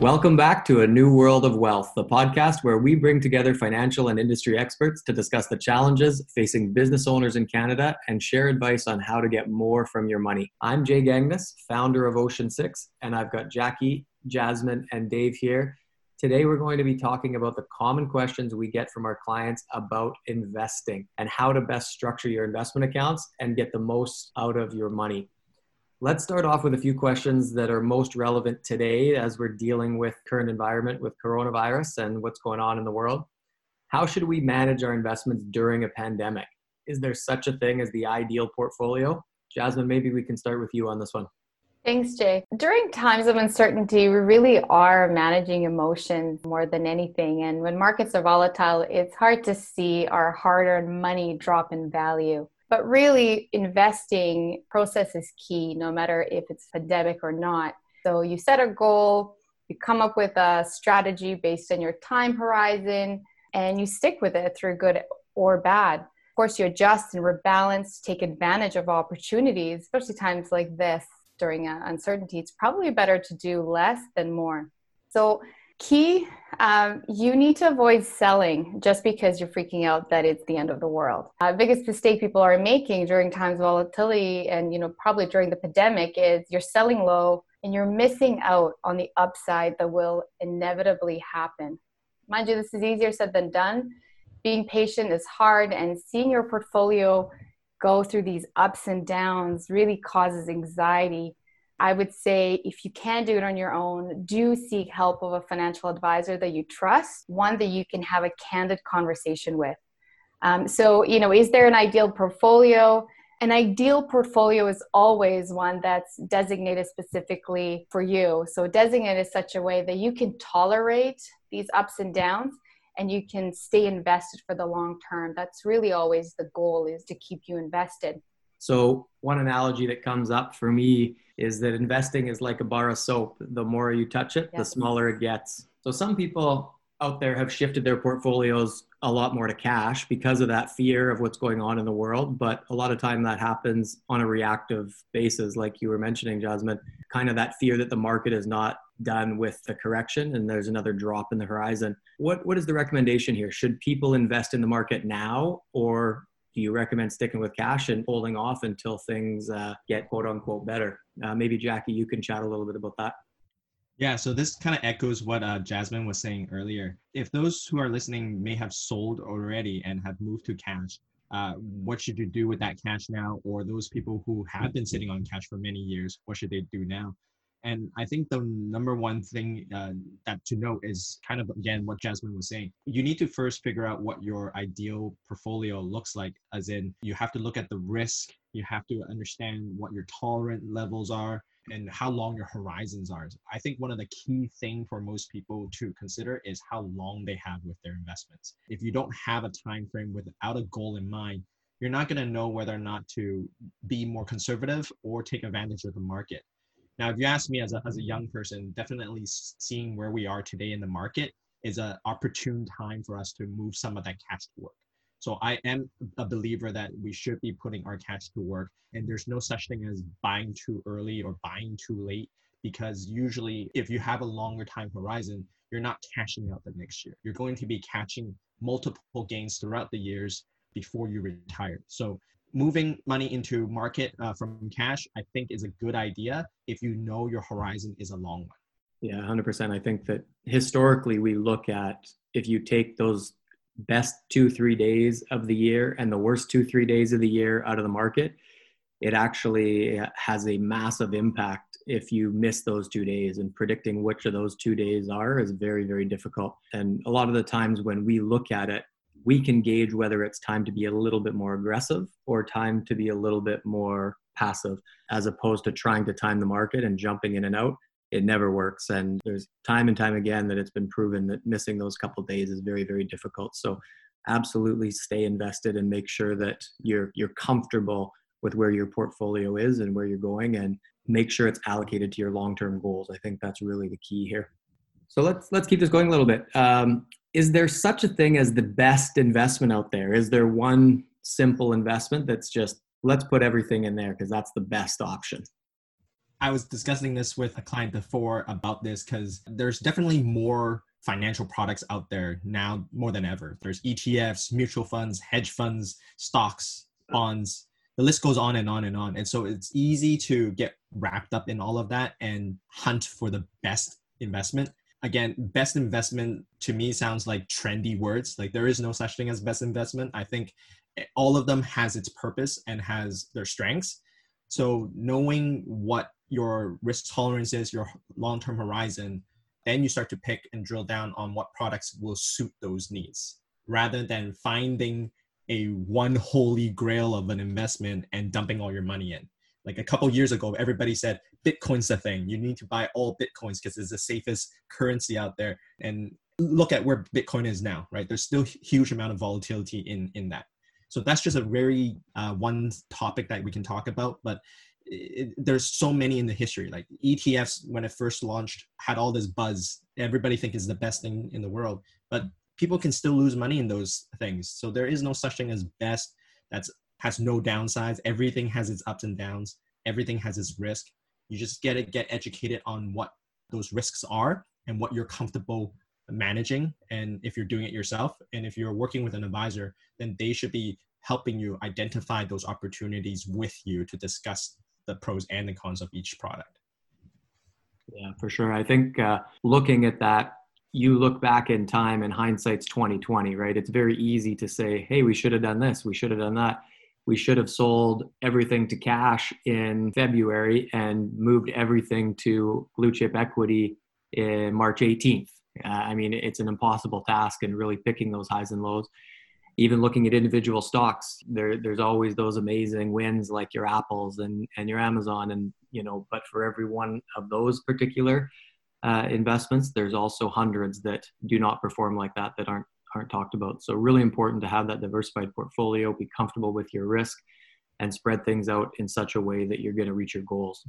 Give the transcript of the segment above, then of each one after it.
Welcome back to A New World of Wealth, the podcast where we bring together financial and industry experts to discuss the challenges facing business owners in Canada and share advice on how to get more from your money. I'm Jay Gangness, founder of Ocean Six, and I've got Jackie, Jasmine, and Dave here. Today, we're going to be talking about the common questions we get from our clients about investing and how to best structure your investment accounts and get the most out of your money. Let's start off with a few questions that are most relevant today as we're dealing with current environment with coronavirus and what's going on in the world. How should we manage our investments during a pandemic? Is there such a thing as the ideal portfolio? Jasmine, maybe we can start with you on this one. Thanks, Jay. During times of uncertainty, we really are managing emotions more than anything. And when markets are volatile, it's hard to see our hard earned money drop in value. But really, investing process is key, no matter if it's pandemic or not. So you set a goal, you come up with a strategy based on your time horizon, and you stick with it through good or bad. Of course, you adjust and rebalance, take advantage of opportunities, especially times like this during uncertainty. It's probably better to do less than more. So Key, um, you need to avoid selling just because you're freaking out that it's the end of the world. Uh, biggest mistake people are making during times of volatility and you know probably during the pandemic is you're selling low and you're missing out on the upside that will inevitably happen. Mind you, this is easier said than done. Being patient is hard, and seeing your portfolio go through these ups and downs really causes anxiety I would say if you can do it on your own, do seek help of a financial advisor that you trust, one that you can have a candid conversation with. Um, so, you know, is there an ideal portfolio? An ideal portfolio is always one that's designated specifically for you. So, designated in such a way that you can tolerate these ups and downs and you can stay invested for the long term. That's really always the goal is to keep you invested. So, one analogy that comes up for me is that investing is like a bar of soap. The more you touch it, the smaller it gets. So, some people out there have shifted their portfolios a lot more to cash because of that fear of what's going on in the world. But a lot of time that happens on a reactive basis, like you were mentioning, Jasmine, kind of that fear that the market is not done with the correction and there's another drop in the horizon. What, what is the recommendation here? Should people invest in the market now or do you recommend sticking with cash and holding off until things uh, get quote unquote better? Uh, maybe Jackie, you can chat a little bit about that. Yeah, so this kind of echoes what uh, Jasmine was saying earlier. If those who are listening may have sold already and have moved to cash, uh, what should you do with that cash now? Or those people who have been sitting on cash for many years, what should they do now? And I think the number one thing uh, that to note is kind of again what Jasmine was saying. You need to first figure out what your ideal portfolio looks like, as in you have to look at the risk, you have to understand what your tolerant levels are, and how long your horizons are. I think one of the key thing for most people to consider is how long they have with their investments. If you don't have a time frame without a goal in mind, you're not going to know whether or not to be more conservative or take advantage of the market. Now, if you ask me as a, as a young person, definitely seeing where we are today in the market is an opportune time for us to move some of that cash to work. So I am a believer that we should be putting our cash to work, and there's no such thing as buying too early or buying too late because usually if you have a longer time horizon, you're not cashing out the next year. You're going to be catching multiple gains throughout the years before you retire. So moving money into market uh, from cash, I think is a good idea if you know your horizon is a long one. Yeah, 100%. I think that historically we look at if you take those best two, three days of the year and the worst two, three days of the year out of the market, it actually has a massive impact if you miss those two days and predicting which of those two days are is very very difficult and a lot of the times when we look at it we can gauge whether it's time to be a little bit more aggressive or time to be a little bit more passive as opposed to trying to time the market and jumping in and out. It never works and there's time and time again that it's been proven that missing those couple days is very very difficult. So absolutely stay invested and make sure that you're you're comfortable with where your portfolio is and where you're going and make sure it's allocated to your long-term goals. I think that's really the key here. So let's let's keep this going a little bit. Um, is there such a thing as the best investment out there? Is there one simple investment that's just let's put everything in there because that's the best option? I was discussing this with a client before about this because there's definitely more financial products out there now more than ever. There's ETFs, mutual funds, hedge funds, stocks, bonds. The list goes on and on and on. And so it's easy to get wrapped up in all of that and hunt for the best investment. Again, best investment to me sounds like trendy words. Like there is no such thing as best investment. I think eh, all of them has its purpose and has their strengths. So knowing what your risk tolerance is, your long-term horizon, then you start to pick and drill down on what products will suit those needs rather than finding a one holy grail of an investment and dumping all your money in like a couple years ago everybody said bitcoin's the thing. You need to buy all bitcoins because it's the safest currency out there. And look at where bitcoin is now right? There's still huge amount of volatility in in that. So that's just a very uh, one topic that we can talk about but it, there's so many in the history. Like etfs when it first launched had all this buzz. Everybody think is the best thing in the world but people can still lose money in those things. So there is no such thing as best. That's has no downsides. Everything has its ups and downs. Everything has its risk you just get to get educated on what those risks are and what you're comfortable managing and if you're doing it yourself and if you're working with an advisor then they should be helping you identify those opportunities with you to discuss the pros and the cons of each product. Yeah, for sure. I think uh, looking at that, you look back in time and hindsight's 2020, right? It's very easy to say, hey, we should have done this, we should have done that. We should have sold everything to cash in February and moved everything to blue chip equity in March 18th. Uh, I mean, it's an impossible task and really picking those highs and lows even looking at individual stocks, there there's always those amazing wins like your Apples and and your Amazon, and you know, but for every one of those particular uh, investments, there's also hundreds that do not perform like that that aren't aren't talked about. So really important to have that diversified portfolio, be comfortable with your risk, and spread things out in such a way that you're going to reach your goals.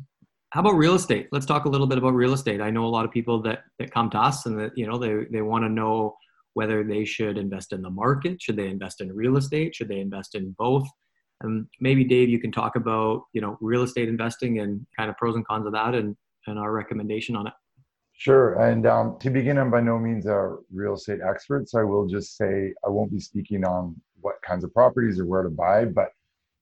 How about real estate? Let's talk a little bit about real estate. I know a lot of people that that come to us and that you know they they want to know whether they should invest in the market, should they invest in real estate, should they invest in both. And maybe Dave, you can talk about you know real estate investing and kind of pros and cons of that, and and our recommendation on it. Sure. And um, to begin, I'm by no means a real estate expert, so I will just say I won't be speaking on what kinds of properties or where to buy, but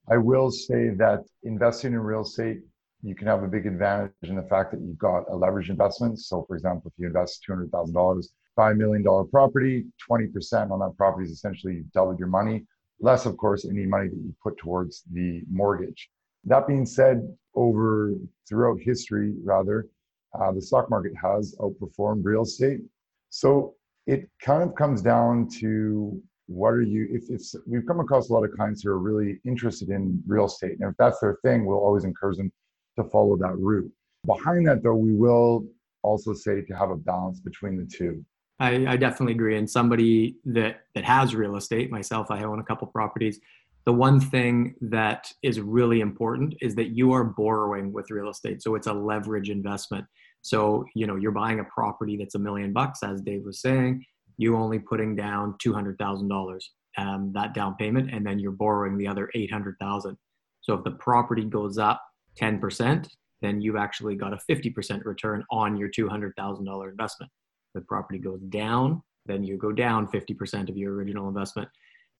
I will say that investing in real estate, you can have a big advantage in the fact that you've got a leverage investment. So, for example, if you invest $200,000 $5 million property, 20% on that property is essentially you've doubled your money, less, of course, any money that you put towards the mortgage. That being said, over throughout history, rather, uh, the stock market has outperformed real estate. So it kind of comes down to what are you, if, if we've come across a lot of clients who are really interested in real estate. And if that's their thing, we'll always encourage them to follow that route. Behind that, though, we will also say to have a balance between the two. I, I definitely agree. And somebody that that has real estate, myself, I own a couple properties. The one thing that is really important is that you are borrowing with real estate. So it's a leverage investment. So, you know, you're buying a property that's a million bucks, as Dave was saying, you only putting down $200,000, um, that down payment, and then you're borrowing the other 800,000. So if the property goes up 10%, then you've actually got a 50% return on your $200,000 investment If the property goes down, then you go down 50% of your original investment.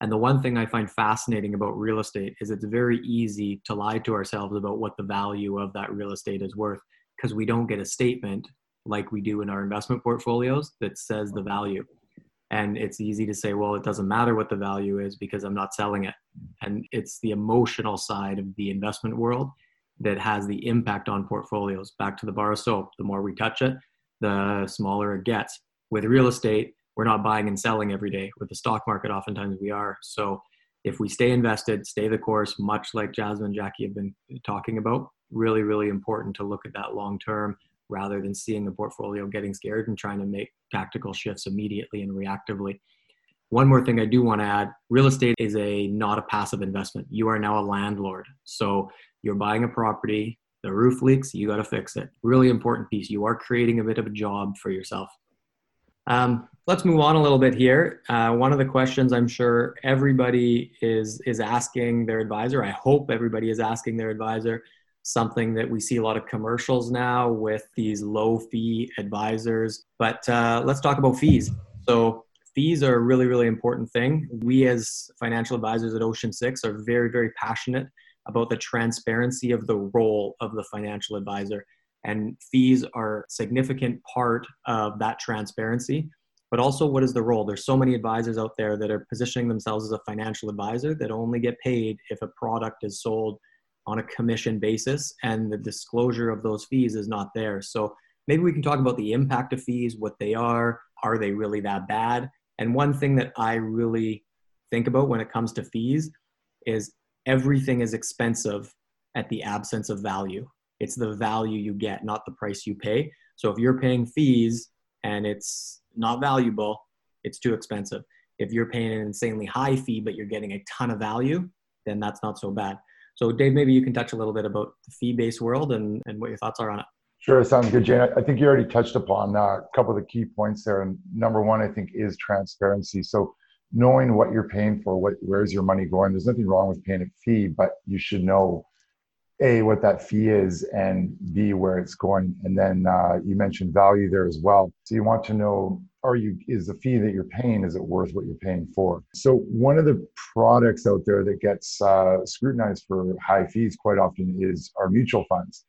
And the one thing I find fascinating about real estate is it's very easy to lie to ourselves about what the value of that real estate is worth because we don't get a statement like we do in our investment portfolios that says the value. And it's easy to say, well, it doesn't matter what the value is because I'm not selling it. And it's the emotional side of the investment world that has the impact on portfolios. Back to the bar of soap, the more we touch it, the smaller it gets. With real estate, we're not buying and selling every day. With the stock market, oftentimes we are. So if we stay invested, stay the course, much like Jasmine and Jackie have been talking about, really, really important to look at that long term rather than seeing the portfolio getting scared and trying to make tactical shifts immediately and reactively. One more thing I do want to add real estate is a not a passive investment. You are now a landlord. So you're buying a property, the roof leaks, you got to fix it. Really important piece. You are creating a bit of a job for yourself. Um, let's move on a little bit here. Uh, one of the questions I'm sure everybody is is asking their advisor. I hope everybody is asking their advisor. Something that we see a lot of commercials now with these low fee advisors. But uh, let's talk about fees. So, fees are a really, really important thing. We, as financial advisors at Ocean Six, are very, very passionate about the transparency of the role of the financial advisor. And fees are a significant part of that transparency. But also, what is the role? There's so many advisors out there that are positioning themselves as a financial advisor that only get paid if a product is sold on a commission basis and the disclosure of those fees is not there. So maybe we can talk about the impact of fees, what they are, are they really that bad? And one thing that I really think about when it comes to fees is everything is expensive at the absence of value. It's the value you get, not the price you pay. So if you're paying fees and it's not valuable, it's too expensive. If you're paying an insanely high fee but you're getting a ton of value, then that's not so bad. So, Dave, maybe you can touch a little bit about the fee-based world and, and what your thoughts are on it. Sure, sounds good, Jane. I think you already touched upon uh, a couple of the key points there. And number one, I think, is transparency. So, knowing what you're paying for, what where's your money going. There's nothing wrong with paying a fee, but you should know a what that fee is and b where it's going. And then uh, you mentioned value there as well. So you want to know are you is the fee that you're paying is it worth what you're paying for so one of the products out there that gets uh, scrutinized for high fees quite often is our mutual funds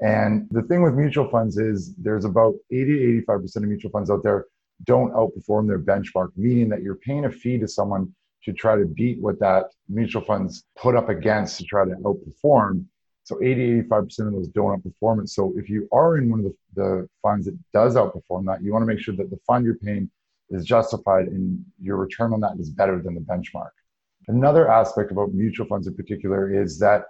and the thing with mutual funds is there's about 80 85% of mutual funds out there don't outperform their benchmark meaning that you're paying a fee to someone to try to beat what that mutual funds put up against to try to outperform so 80, 85% of those don't outperform it. So if you are in one of the, the funds that does outperform that, you want to make sure that the fund you're paying is justified and your return on that is better than the benchmark. Another aspect about mutual funds in particular is that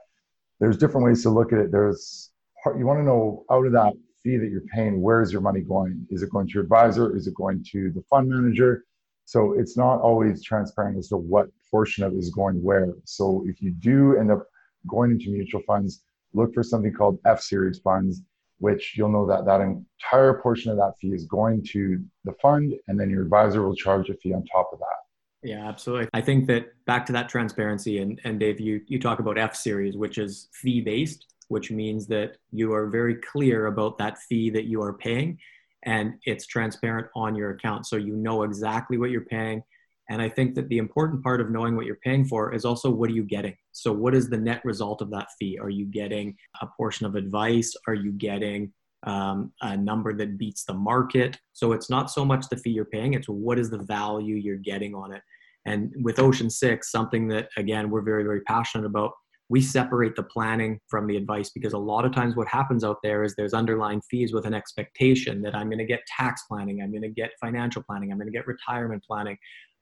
there's different ways to look at it. There's you want to know out of that fee that you're paying, where is your money going? Is it going to your advisor? Is it going to the fund manager? So it's not always transparent as to what portion of it is going where. So if you do end up going into mutual funds, look for something called F series funds, which you'll know that that entire portion of that fee is going to the fund, and then your advisor will charge a fee on top of that. Yeah, absolutely. I think that back to that transparency, and, and Dave, you, you talk about F series, which is fee based, which means that you are very clear about that fee that you are paying and it's transparent on your account. So you know exactly what you're paying and I think that the important part of knowing what you're paying for is also what are you getting? So, what is the net result of that fee? Are you getting a portion of advice? Are you getting um, a number that beats the market? So, it's not so much the fee you're paying, it's what is the value you're getting on it. And with Ocean Six, something that, again, we're very, very passionate about, we separate the planning from the advice because a lot of times what happens out there is there's underlying fees with an expectation that I'm going to get tax planning, I'm going to get financial planning, I'm going to get retirement planning.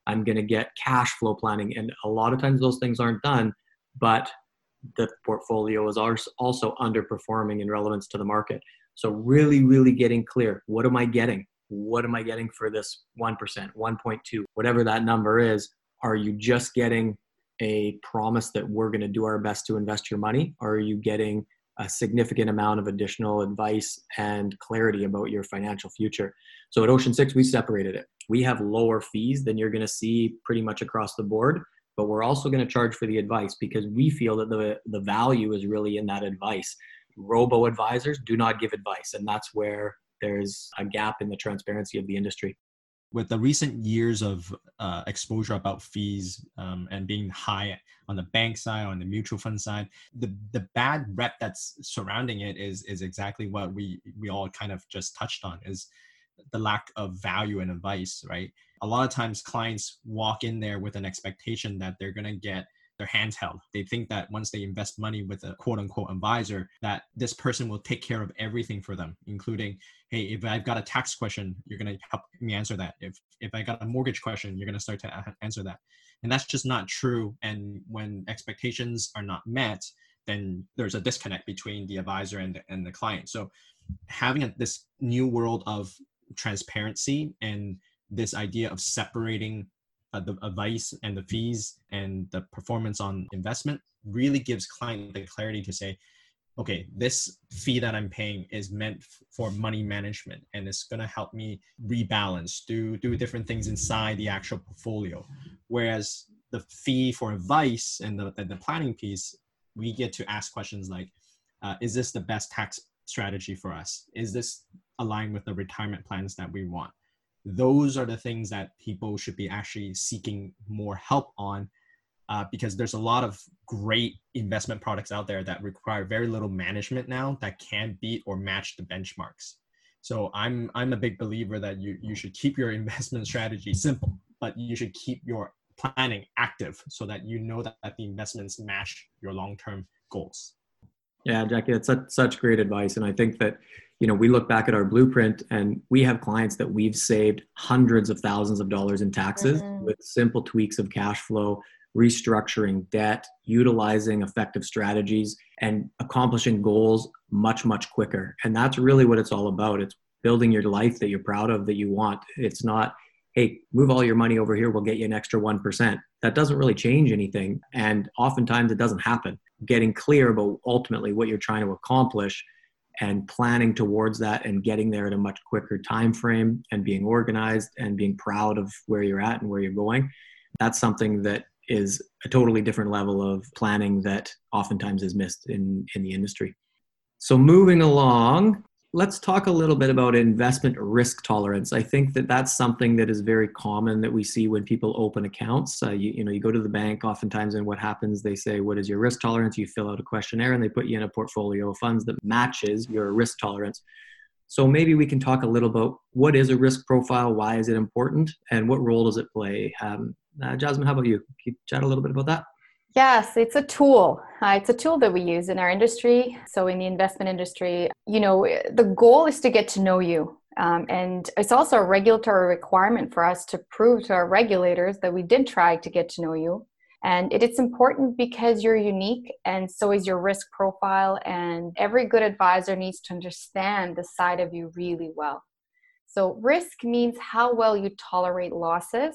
I'm going to get cash flow planning. And a lot of times those things aren't done, but the portfolio is also underperforming in relevance to the market. So, really, really getting clear what am I getting? What am I getting for this 1%, 1.2, whatever that number is? Are you just getting a promise that we're going to do our best to invest your money? Or are you getting a significant amount of additional advice and clarity about your financial future. So at Ocean Six, we separated it. We have lower fees than you're going to see pretty much across the board, but we're also going to charge for the advice because we feel that the, the value is really in that advice. Robo advisors do not give advice, and that's where there's a gap in the transparency of the industry with the recent years of uh, exposure about fees um, and being high on the bank side on the mutual fund side the the bad rep that's surrounding it is is exactly what we we all kind of just touched on is the lack of value and advice right? A lot of times clients walk in there with an expectation that they're going to get their hands held. They think that once they invest money with a quote unquote advisor, that this person will take care of everything for them, including, hey, if I've got a tax question, you're going to help me answer that. If if I got a mortgage question, you're going to start to answer that. And that's just not true. And when expectations are not met, then there's a disconnect between the advisor and the, and the client. So having a, this new world of transparency and this idea of separating uh, the advice and the fees and the performance on investment really gives client the clarity to say okay this fee that i'm paying is meant f- for money management and it's going to help me rebalance do do different things inside the actual portfolio whereas the fee for advice and the, the, the planning piece we get to ask questions like uh, is this the best tax strategy for us? Is this aligned with the retirement plans that we want? Those are the things that people should be actually seeking more help on uh, because there's a lot of great investment products out there that require very little management now that can beat or match the benchmarks. So I'm I'm a big believer that you you should keep your investment strategy simple, but you should keep your planning active so that you know that, that the investments match your long-term goals. Yeah, Jackie, that's such, such great advice. And I think that, you know, we look back at our blueprint and we have clients that we've saved hundreds of thousands of dollars in taxes mm-hmm. with simple tweaks of cash flow, restructuring debt, utilizing effective strategies, and accomplishing goals much, much quicker. And that's really what it's all about. It's building your life that you're proud of, that you want. It's not, hey, move all your money over here, we'll get you an extra 1%. That doesn't really change anything. And oftentimes it doesn't happen. Getting clear about ultimately what you're trying to accomplish and planning towards that and getting there at a much quicker time frame and being organized and being proud of where you're at and where you're going that's something that is a totally different level of planning that oftentimes is missed in, in the industry. So, moving along, let's talk a little bit about investment risk tolerance. I think that that's something that is very common that we see when people open accounts. Uh, you, you know, you go to the bank oftentimes, and what happens, they say, What is your risk tolerance? You fill out a questionnaire and they put you in a portfolio of funds that matches your risk tolerance. So maybe we can talk a little about what is a risk profile, why is it important, and what role does it play? Um, uh, Jasmine, how about you? Can you chat a little bit about that? Yes, it's a tool. Uh, it's a tool that we use in our industry. So, in the investment industry, you know, the goal is to get to know you. Um, and it's also a regulatory requirement for us to prove to our regulators that we did try to get to know you. And it, it's important because you're unique, and so is your risk profile. And every good advisor needs to understand the side of you really well. So, risk means how well you tolerate losses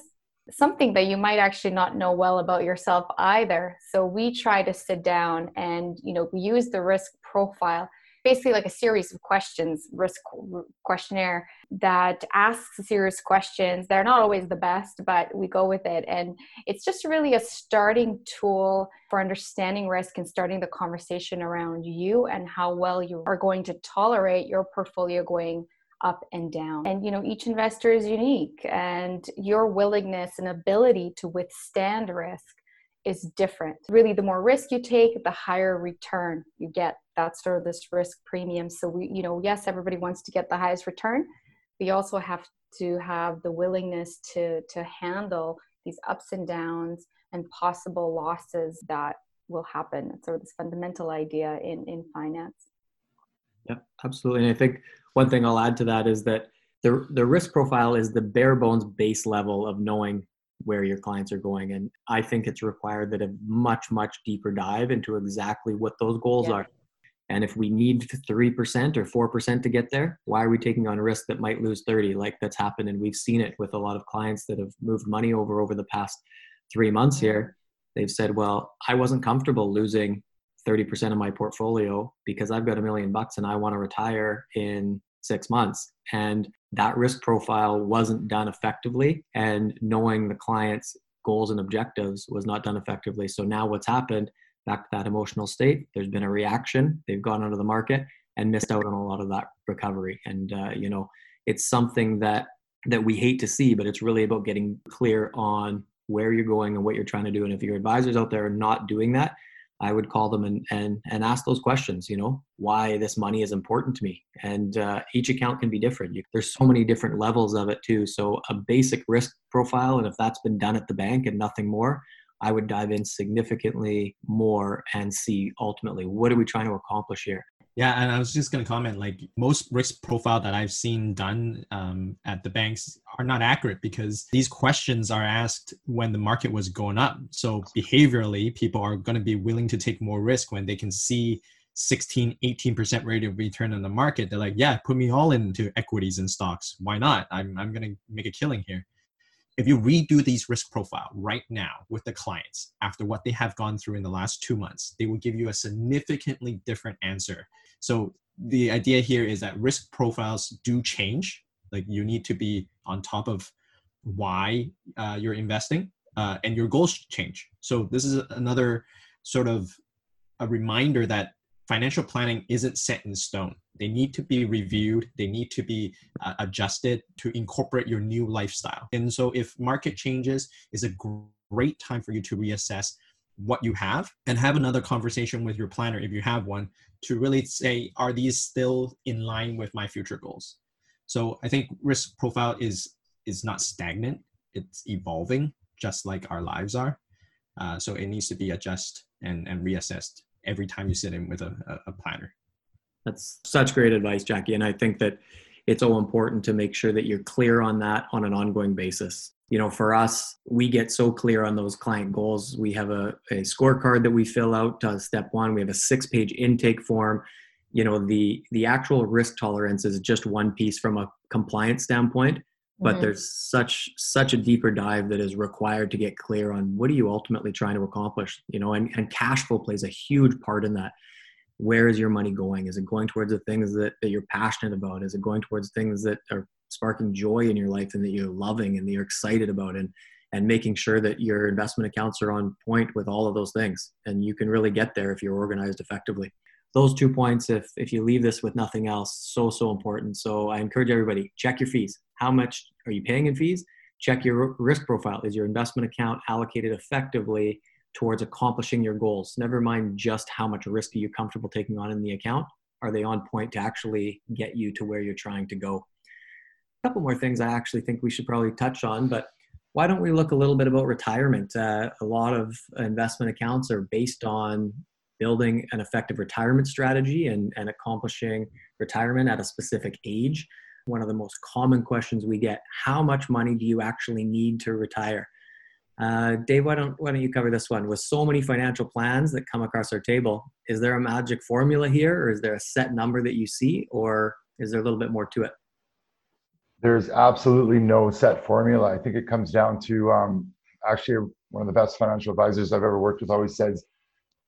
something that you might actually not know well about yourself either. So we try to sit down and you know use the risk profile, basically like a series of questions, risk questionnaire that asks serious questions. They're not always the best, but we go with it, and it's just really a starting tool for understanding risk and starting the conversation around you and how well you are going to tolerate your portfolio going up and down. And you know, each investor is unique and your willingness and ability to withstand risk is different. Really, the more risk you take, the higher return you get. That's sort of this risk premium. So we, you know, yes, everybody wants to get the highest return. We also have to have the willingness to to handle these ups and downs and possible losses that will happen. It's sort of this fundamental idea in in finance. Yeah, absolutely. And I think one thing I'll add to that is that the the risk profile is the bare bones base level of knowing where your clients are going. And i think it's required that a much much deeper dive into exactly what those goals yeah. are. And if we need 3% or 4% to get there why are we taking on a risk that might lose 30 like that's happened and we've seen it with a lot of clients that have moved money over over the past three months here. They've said well i wasn't comfortable losing 30% of my portfolio because i've got a million bucks and i want to retire in six months. And that risk profile wasn't done effectively. And knowing the client's goals and objectives was not done effectively. So now what's happened, back to that emotional state, there's been a reaction. They've gone onto the market and missed out on a lot of that recovery. And, uh, you know, it's something that that we hate to see, but it's really about getting clear on where you're going and what you're trying to do. And if your advisors out there are not doing that, I would call them and and and ask those questions. You know, why this money is important to me, and uh, each account can be different. You, there's so many different levels of it too. So a basic risk profile, and if that's been done at the bank and nothing more, I would dive in significantly more and see ultimately what are we trying to accomplish here. Yeah, and I was just going to comment like most risk profile that I've seen done um, at the banks are not accurate because these questions are asked when the market was going up. So behaviorally, people are going to be willing to take more risk when they can see 16, 18% rate of return on the market. They're like, yeah, put me all into equities and stocks. Why not? I'm, I'm going to make a killing here. If you redo these risk profile right now with the clients after what they have gone through in the last two months, they will give you a significantly different answer so the idea here is that risk profiles do change. Like you need to be on top of why uh, you're investing, uh, and your goals change. So this is another sort of a reminder that financial planning isn't set in stone. They need to be reviewed. They need to be uh, adjusted to incorporate your new lifestyle. And so, if market changes, is a great time for you to reassess what you have and have another conversation with your planner if you have one to really say, are these still in line with my future goals? So I think risk profile is is not stagnant; it's evolving, just like our lives are. Uh, so it needs to be adjusted and, and reassessed every time you sit in with a, a planner. That's such great advice, Jackie. And I think that it's so important to make sure that you're clear on that on an ongoing basis. You know, for us, we get so clear on those client goals. We have a, a scorecard that we fill out. Uh, step one, we have a six-page intake form. You know, the the actual risk tolerance is just one piece from a compliance standpoint but mm-hmm. there's such such a deeper dive that is required to get clear on what are you ultimately trying to accomplish you know and, and cash flow plays a huge part in that where is your money going is it going towards the things that, that you're passionate about is it going towards things that are sparking joy in your life and that you're loving and that you're excited about and and making sure that your investment accounts are on point with all of those things. And you can really get there if you're organized effectively. Those two points if if you leave this with nothing else so so important. So i encourage everybody check your fees. How much are you paying in fees? Check your risk profile. Is your investment account allocated effectively towards accomplishing your goals? Never mind just how much risk are you comfortable taking on in the account. Are they on point to actually get you to where you're trying to go couple more things i actually think we should probably touch on but why don't we look a little bit about retirement uh, a lot of investment accounts are based on building an effective retirement strategy and, and accomplishing retirement at a specific age. One of the most common questions we get how much money do you actually need to retire? Uh, Dave, why don't, why don't you cover this one? With so many financial plans that come across our table, is there a magic formula here, or is there a set number that you see, or is there a little bit more to it? There's absolutely no set formula. I think it comes down to um, actually one of the best financial advisors I've ever worked with always says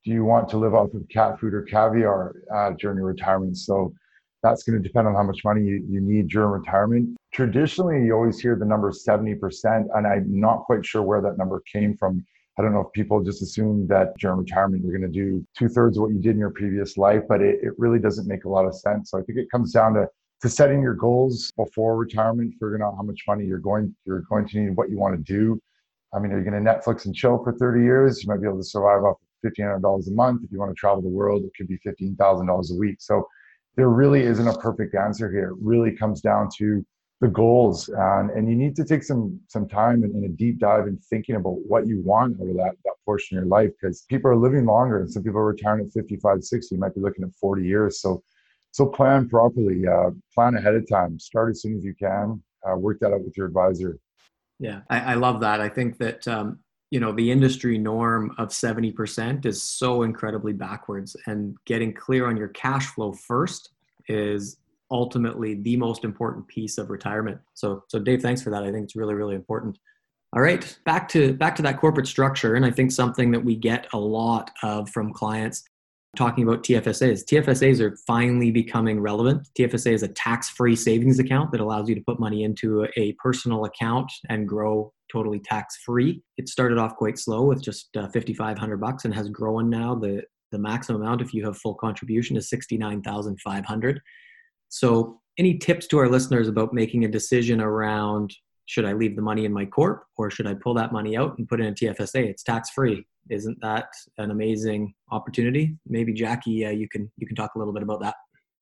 do you want to live off of cat food or caviar uh, during your retirement? So that's going to depend on how much money you, you need during retirement. Traditionally, you always hear the number 70%, and I'm not quite sure where that number came from. I don't know if people just assume that during retirement you're going to do two thirds of what you did in your previous life, but it, it really doesn't make a lot of sense. So I think it comes down to to setting your goals before retirement, figuring out how much money you're going you're going to need, what you want to do. I mean, are you going to Netflix and chill for 30 years? You might be able to survive off $1,500 a month. If you want to travel the world, it could be $15,000 a week. So there really isn't a perfect answer here. It really comes down to the goals. And, and you need to take some, some time and, and a deep dive in thinking about what you want of that, that portion of your life because people are living longer and some people are retiring at 55, 60. You might be looking at 40 years. So, so plan properly, uh, plan ahead of time, start as soon as you can, uh, work that out with your advisor. Yeah, I, I love that. I think that um, you know the industry norm of 70% is so incredibly backwards and getting clear on your cash flow first is ultimately the most important piece of retirement. So so dave thanks for that. I think it's really really important. All right back to back to that corporate structure and i think something that we get a lot of from clients talking about TFSAs. TFSAs are finally becoming relevant. TFSA is a tax free savings account that allows you to put money into a personal account and grow totally tax free. It started off quite slow with just uh, 5500 bucks and has grown now. The, the maximum amount, if you have full contribution, is 69,500. So, any tips to our listeners about making a decision around should I leave the money in my corp or should I pull that money out and put in a TFSA? It's tax free. Isn't that an amazing opportunity? Maybe Jackie, uh, you can you can talk a little bit about that.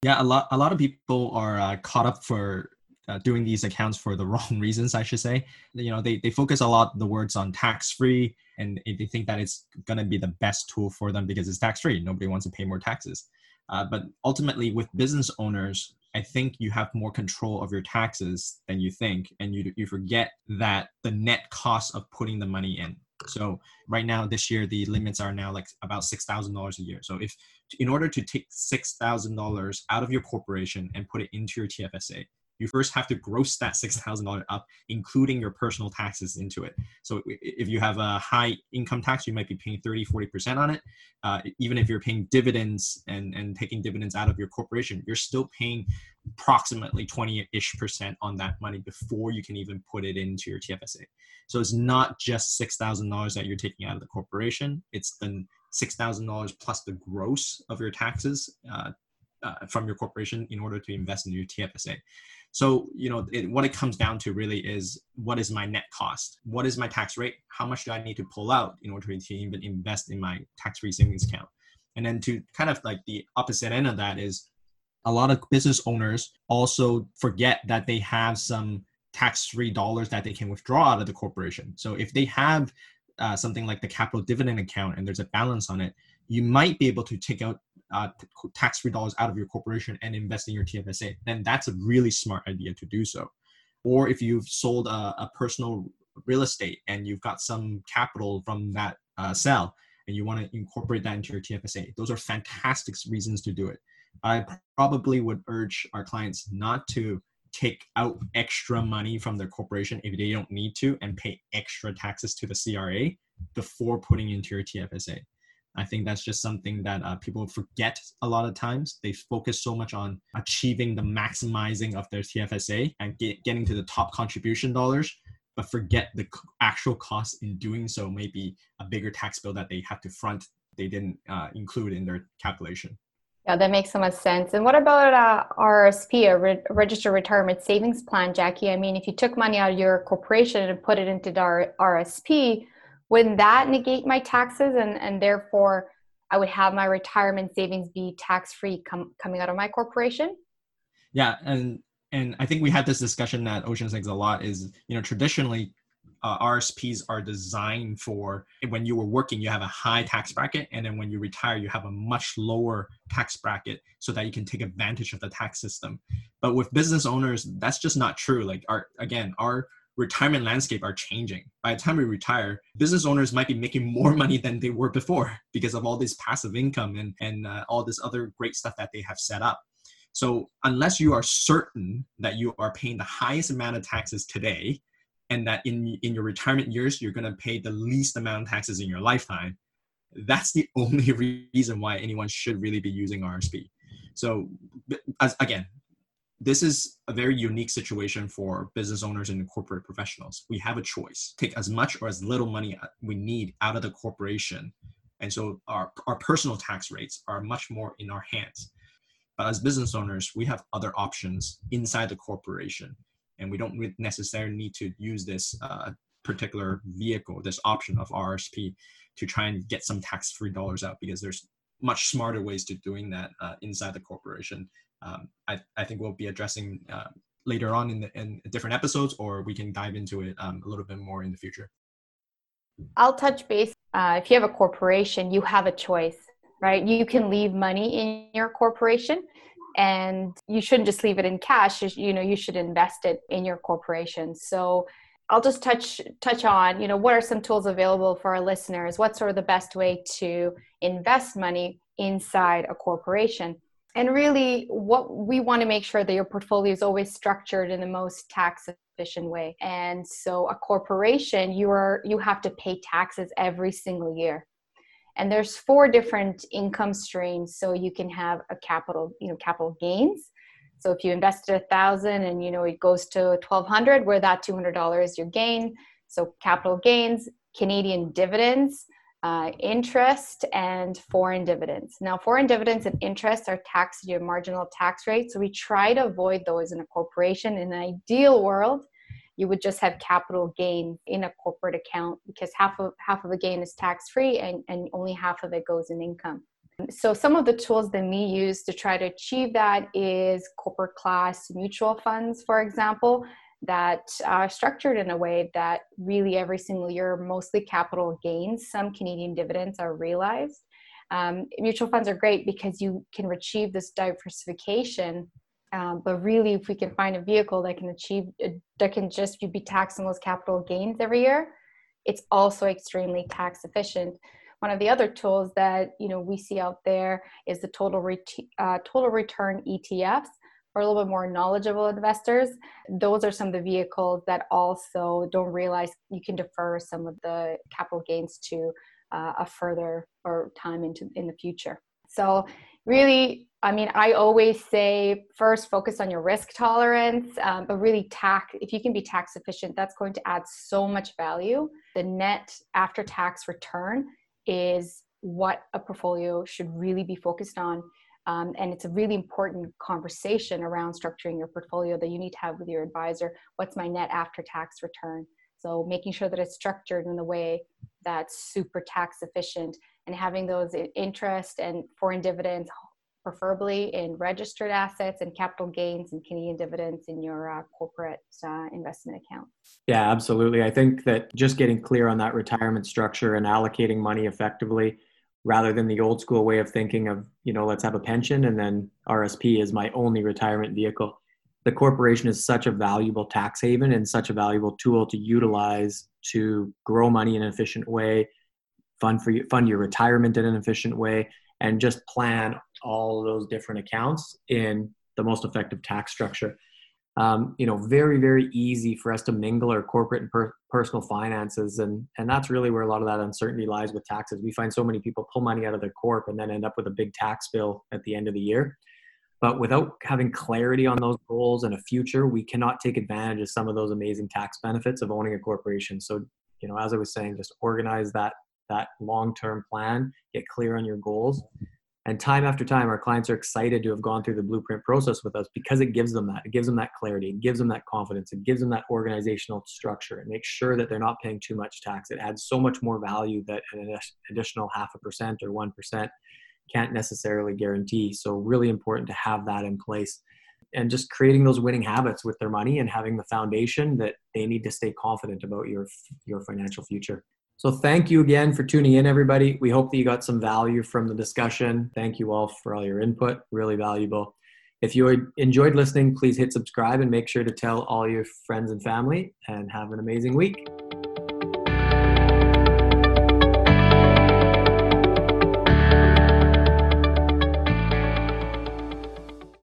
Yeah, a lot a lot of people are uh, caught up for uh, doing these accounts for the wrong reasons, I should say. You know, they, they focus a lot the words on tax free, and they think that it's going to be the best tool for them because it's tax free. Nobody wants to pay more taxes. Uh, but ultimately, with business owners, I think you have more control of your taxes than you think, and you you forget that the net cost of putting the money in. So right now, this year, the limits are now like about six thousand dollars a year. So if in order to take six thousand dollars out of your corporation and put it into your TFSA, you first have to gross that $6,000 up, including your personal taxes into it. So if you have a high income tax, you might be paying 30, 40% on it. Uh, even if you're paying dividends and, and taking dividends out of your corporation, you're still paying approximately 20-ish percent on that money before you can even put it into your TFSA. So it's not just $6,000 that you're taking out of the corporation. It's the $6,000 plus the gross of your taxes uh, uh, from your corporation in order to invest in your TFSA. So, you know, it, what it comes down to really is what is my net cost? What is my tax rate? How much do I need to pull out in order to even invest in my tax free savings account? And then to kind of like the opposite end of that is a lot of business owners also forget that they have some tax free dollars that they can withdraw out of the corporation. So if they have uh, something like the capital dividend account and there's a balance on it, you might be able to take out uh, tax-free dollars out of your corporation and invest in your TFSA, then that's a really smart idea to do so. Or if you've sold a, a personal real estate and you've got some capital from that uh, sale and you want to incorporate that into your TFSA, those are fantastic reasons to do it. I probably would urge our clients not to take out extra money from their corporation if they don't need to and pay extra taxes to the CRA before putting into your TFSA. I think that's just something that uh, people forget a lot of times. They focus so much on achieving the maximizing of their TFSA and get, getting to the top contribution dollars, but forget the actual cost in doing so may be a bigger tax bill that they have to front they didn't uh, include in their calculation. Yeah, that makes so much sense. And what about uh, RSP, a re- registered retirement savings plan, Jackie? I mean, if you took money out of your corporation and put it into the RSP, wouldn't that negate my taxes and, and therefore I would have my retirement savings be tax free com- coming out of my corporation? Yeah, and and I think we had this discussion at Ocean Six a lot. Is you know traditionally uh, RSPs are designed for when you were working, you have a high tax bracket, and then when you retire, you have a much lower tax bracket so that you can take advantage of the tax system. But with business owners, that's just not true. Like our again, our retirement landscape are changing. By the time we retire, business owners might be making more money than they were before because of all this passive income and, and uh, all this other great stuff that they have set up. So unless you are certain that you are paying the highest amount of taxes today and that in, in your retirement years, you're going to pay the least amount of taxes in your lifetime, that's the only reason why anyone should really be using RSP. So as, again, this is a very unique situation for business owners and corporate professionals. We have a choice. Take as much or as little money we need out of the corporation. And so our, our personal tax rates are much more in our hands. But as business owners, we have other options inside the corporation. And we don't necessarily need to use this uh, particular vehicle, this option of RSP to try and get some tax free dollars out because there's much smarter ways to doing that uh, inside the corporation um, I, I think we'll be addressing uh, later on in, the, in different episodes, or we can dive into it um, a little bit more in the future. I'll touch base. Uh, if you have a corporation, you have a choice, right? You can leave money in your corporation and you shouldn't just leave it in cash. You know, you should invest it in your corporation. So I'll just touch touch on, you know, what are some tools available for our listeners? What's sort of the best way to invest money inside a corporation? And really what we want to make sure that your portfolio is always structured in the most tax efficient way. And so a corporation you are you have to pay taxes every single year. And there's four different income streams so you can have a capital you know capital gains. So if you invested a thousand and you know it goes to 1200 where that $200 is your gain. So capital gains canadian dividends uh, interest and foreign dividends. Now, foreign dividends and interest are taxed at your marginal tax rate, so we try to avoid those in a corporation. In an ideal world, you would just have capital gain in a corporate account because half of half of the gain is tax free and, and only half of it goes in income. So some of the tools that we use to try to achieve that is corporate class mutual funds, for example that are structured in a way that really every single year, mostly capital gains, some Canadian dividends are realized. Um, mutual funds are great because you can achieve this diversification. Um, but really, if we can find a vehicle that can achieve, uh, that can just be taxing those capital gains every year, it's also extremely tax efficient. One of the other tools that you know we see out there is the total ret- uh, total return ETFs or a little bit more knowledgeable investors, those are some of the vehicles that also don't realize you can defer some of the capital gains to uh, a further or time into in the future. So really, I mean, I always say first focus on your risk tolerance, um, but really tax. If you can be tax efficient, that's going to add so much value. The net after tax return is what a portfolio should really be focused on. Um, and it's a really important conversation around structuring your portfolio that you need to have with your advisor. What's my net after tax return? So making sure that it's structured in a way that's super tax efficient and having those interest and foreign dividends preferably in registered assets and capital gains and Canadian dividends in your uh, corporate uh, investment account. Yeah, absolutely. I think that just getting clear on that retirement structure and allocating money effectively rather than the old school way of thinking of, you know, let's have a pension and then RSP is my only retirement vehicle. The corporation is such a valuable tax haven and such a valuable tool to utilize to grow money in an efficient way, fund for you, fund your retirement in an efficient way, and just plan all those different accounts in the most effective tax structure. Um, you know, very, very easy for us to mingle our corporate and per- personal finances. And, and that's really where a lot of that uncertainty lies with taxes. We find so many people pull money out of their corp and then end up with a big tax bill at the end of the year. But without having clarity on those goals and a future, we cannot take advantage of some of those amazing tax benefits of owning a corporation. So, you know, as I was saying, just organize that that long-term plan, get clear on your goals, and time after time, our clients are excited to have gone through the blueprint process with us because it gives them that. It gives them that clarity. It gives them that confidence. It gives them that organizational structure. It makes sure that they're not paying too much tax. It adds so much more value that an additional half a percent or 1% can't necessarily guarantee. So, really important to have that in place. And just creating those winning habits with their money and having the foundation that they need to stay confident about your, your financial future. So thank you again for tuning in, everybody. We hope that you got some value from the discussion. Thank you all for all your input, really valuable. If you enjoyed listening, please hit subscribe and make sure to tell all your friends and family and have an amazing week.